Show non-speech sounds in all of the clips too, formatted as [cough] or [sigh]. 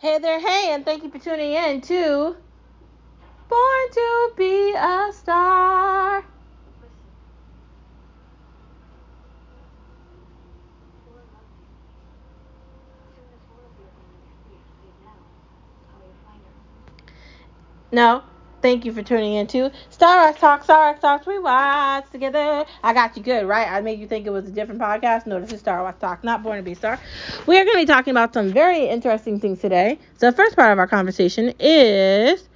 Hey there, hey, and thank you for tuning in to Born to Be a Star. No, thank you for tuning in to Star Wars Talk, Star Wars Talks, we watch together. I got you good, right? I made you think it was a different podcast. No, this is Star Wars Talk, not Born to Be Star. We are going to be talking about some very interesting things today. So, the first part of our conversation is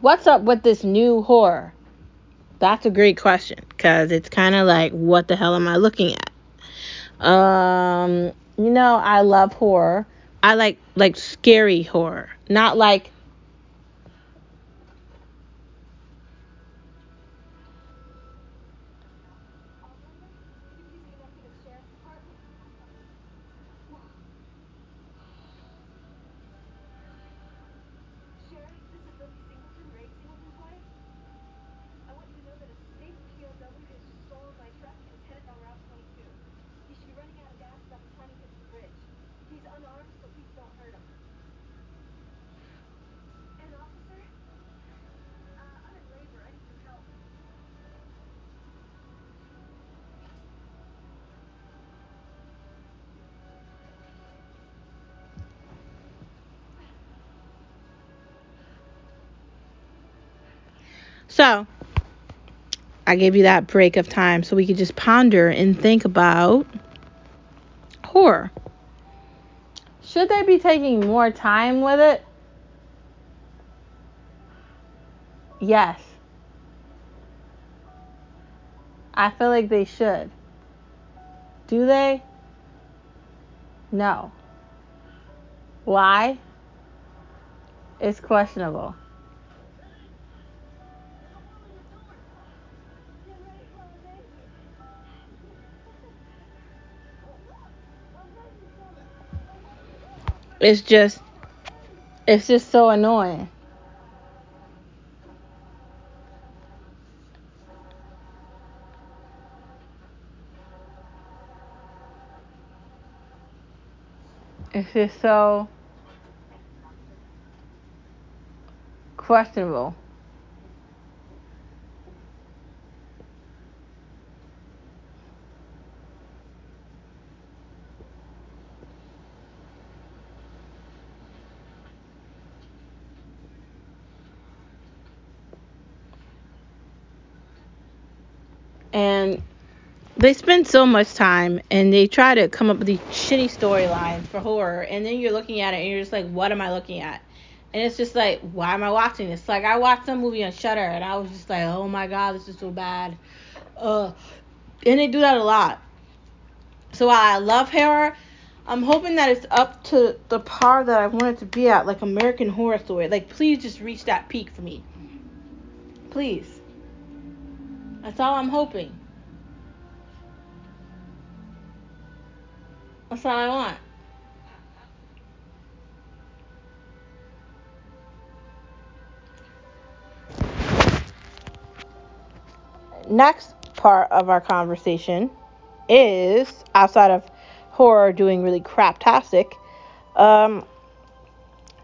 what's up with this new horror? That's a great question because it's kind of like, what the hell am I looking at? Um, you know, I love horror. I like like scary horror, not like So, I gave you that break of time so we could just ponder and think about horror. Should they be taking more time with it? Yes. I feel like they should. Do they? No. Why? It's questionable. It's just it's just so annoying. It's just so questionable. And they spend so much time and they try to come up with these shitty storylines for horror and then you're looking at it and you're just like what am i looking at? And it's just like why am i watching this? Like i watched some movie on Shudder and i was just like oh my god this is so bad. Uh and they do that a lot. So while i love horror i'm hoping that it's up to the par that i want it to be at like american horror story. Like please just reach that peak for me. Please that's all i'm hoping that's all i want next part of our conversation is outside of horror doing really craptastic. Um,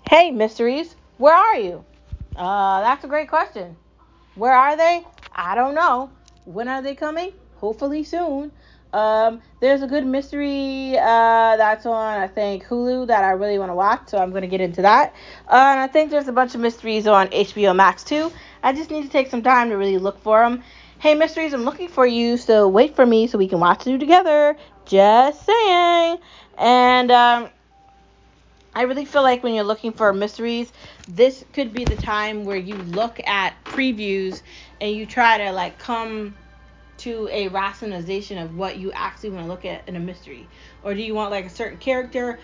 hey, mysteries, where are you? Uh, that's a great question. Where are they? I don't know. When are they coming? Hopefully soon. Um, there's a good mystery uh, that's on, I think, Hulu that I really want to watch, so I'm going to get into that. Uh, and I think there's a bunch of mysteries on HBO Max too. I just need to take some time to really look for them. Hey, mysteries, I'm looking for you, so wait for me so we can watch them together. Just saying. And um, I really feel like when you're looking for mysteries, this could be the time where you look at previews and you try to like come to a rationalization of what you actually want to look at in a mystery. Or do you want like a certain character?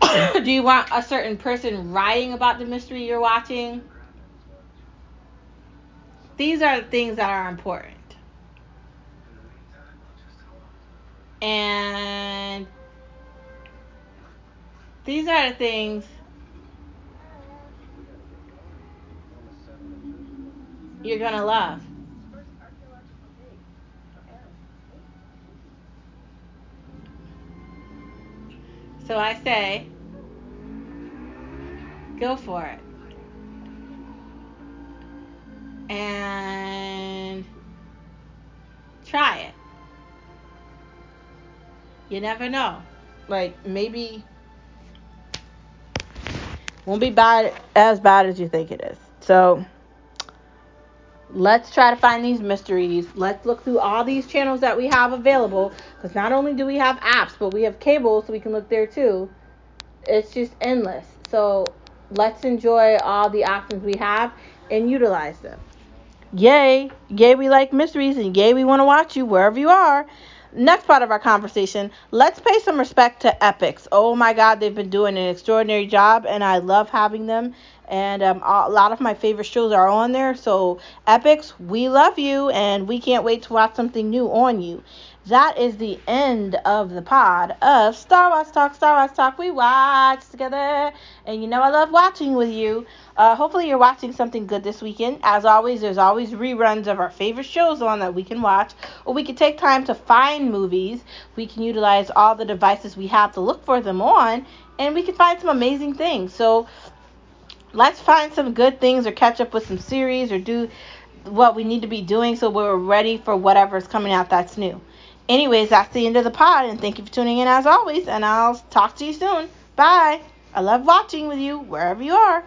[coughs] do you want a certain person writing about the mystery you're watching? These are the things that are important. And these are the things you're going to love. So I say, go for it. And try it. You never know. Like maybe won't be bad as bad as you think it is. So let's try to find these mysteries. Let's look through all these channels that we have available because not only do we have apps, but we have cable so we can look there too. It's just endless. So let's enjoy all the options we have and utilize them. Yay! Yay, we like mysteries and yay, we want to watch you wherever you are. Next part of our conversation, let's pay some respect to Epix. Oh my God, they've been doing an extraordinary job, and I love having them. And um, a lot of my favorite shows are on there. So, Epix, we love you, and we can't wait to watch something new on you that is the end of the pod of Star Wars Talk. Star Wars Talk. We watch together, and you know I love watching with you. Uh, hopefully you're watching something good this weekend. As always, there's always reruns of our favorite shows on that we can watch, or we can take time to find movies. We can utilize all the devices we have to look for them on, and we can find some amazing things. So let's find some good things, or catch up with some series, or do what we need to be doing so we're ready for whatever's coming out that's new. Anyways, that's the end of the pod, and thank you for tuning in as always, and I'll talk to you soon. Bye. I love watching with you wherever you are.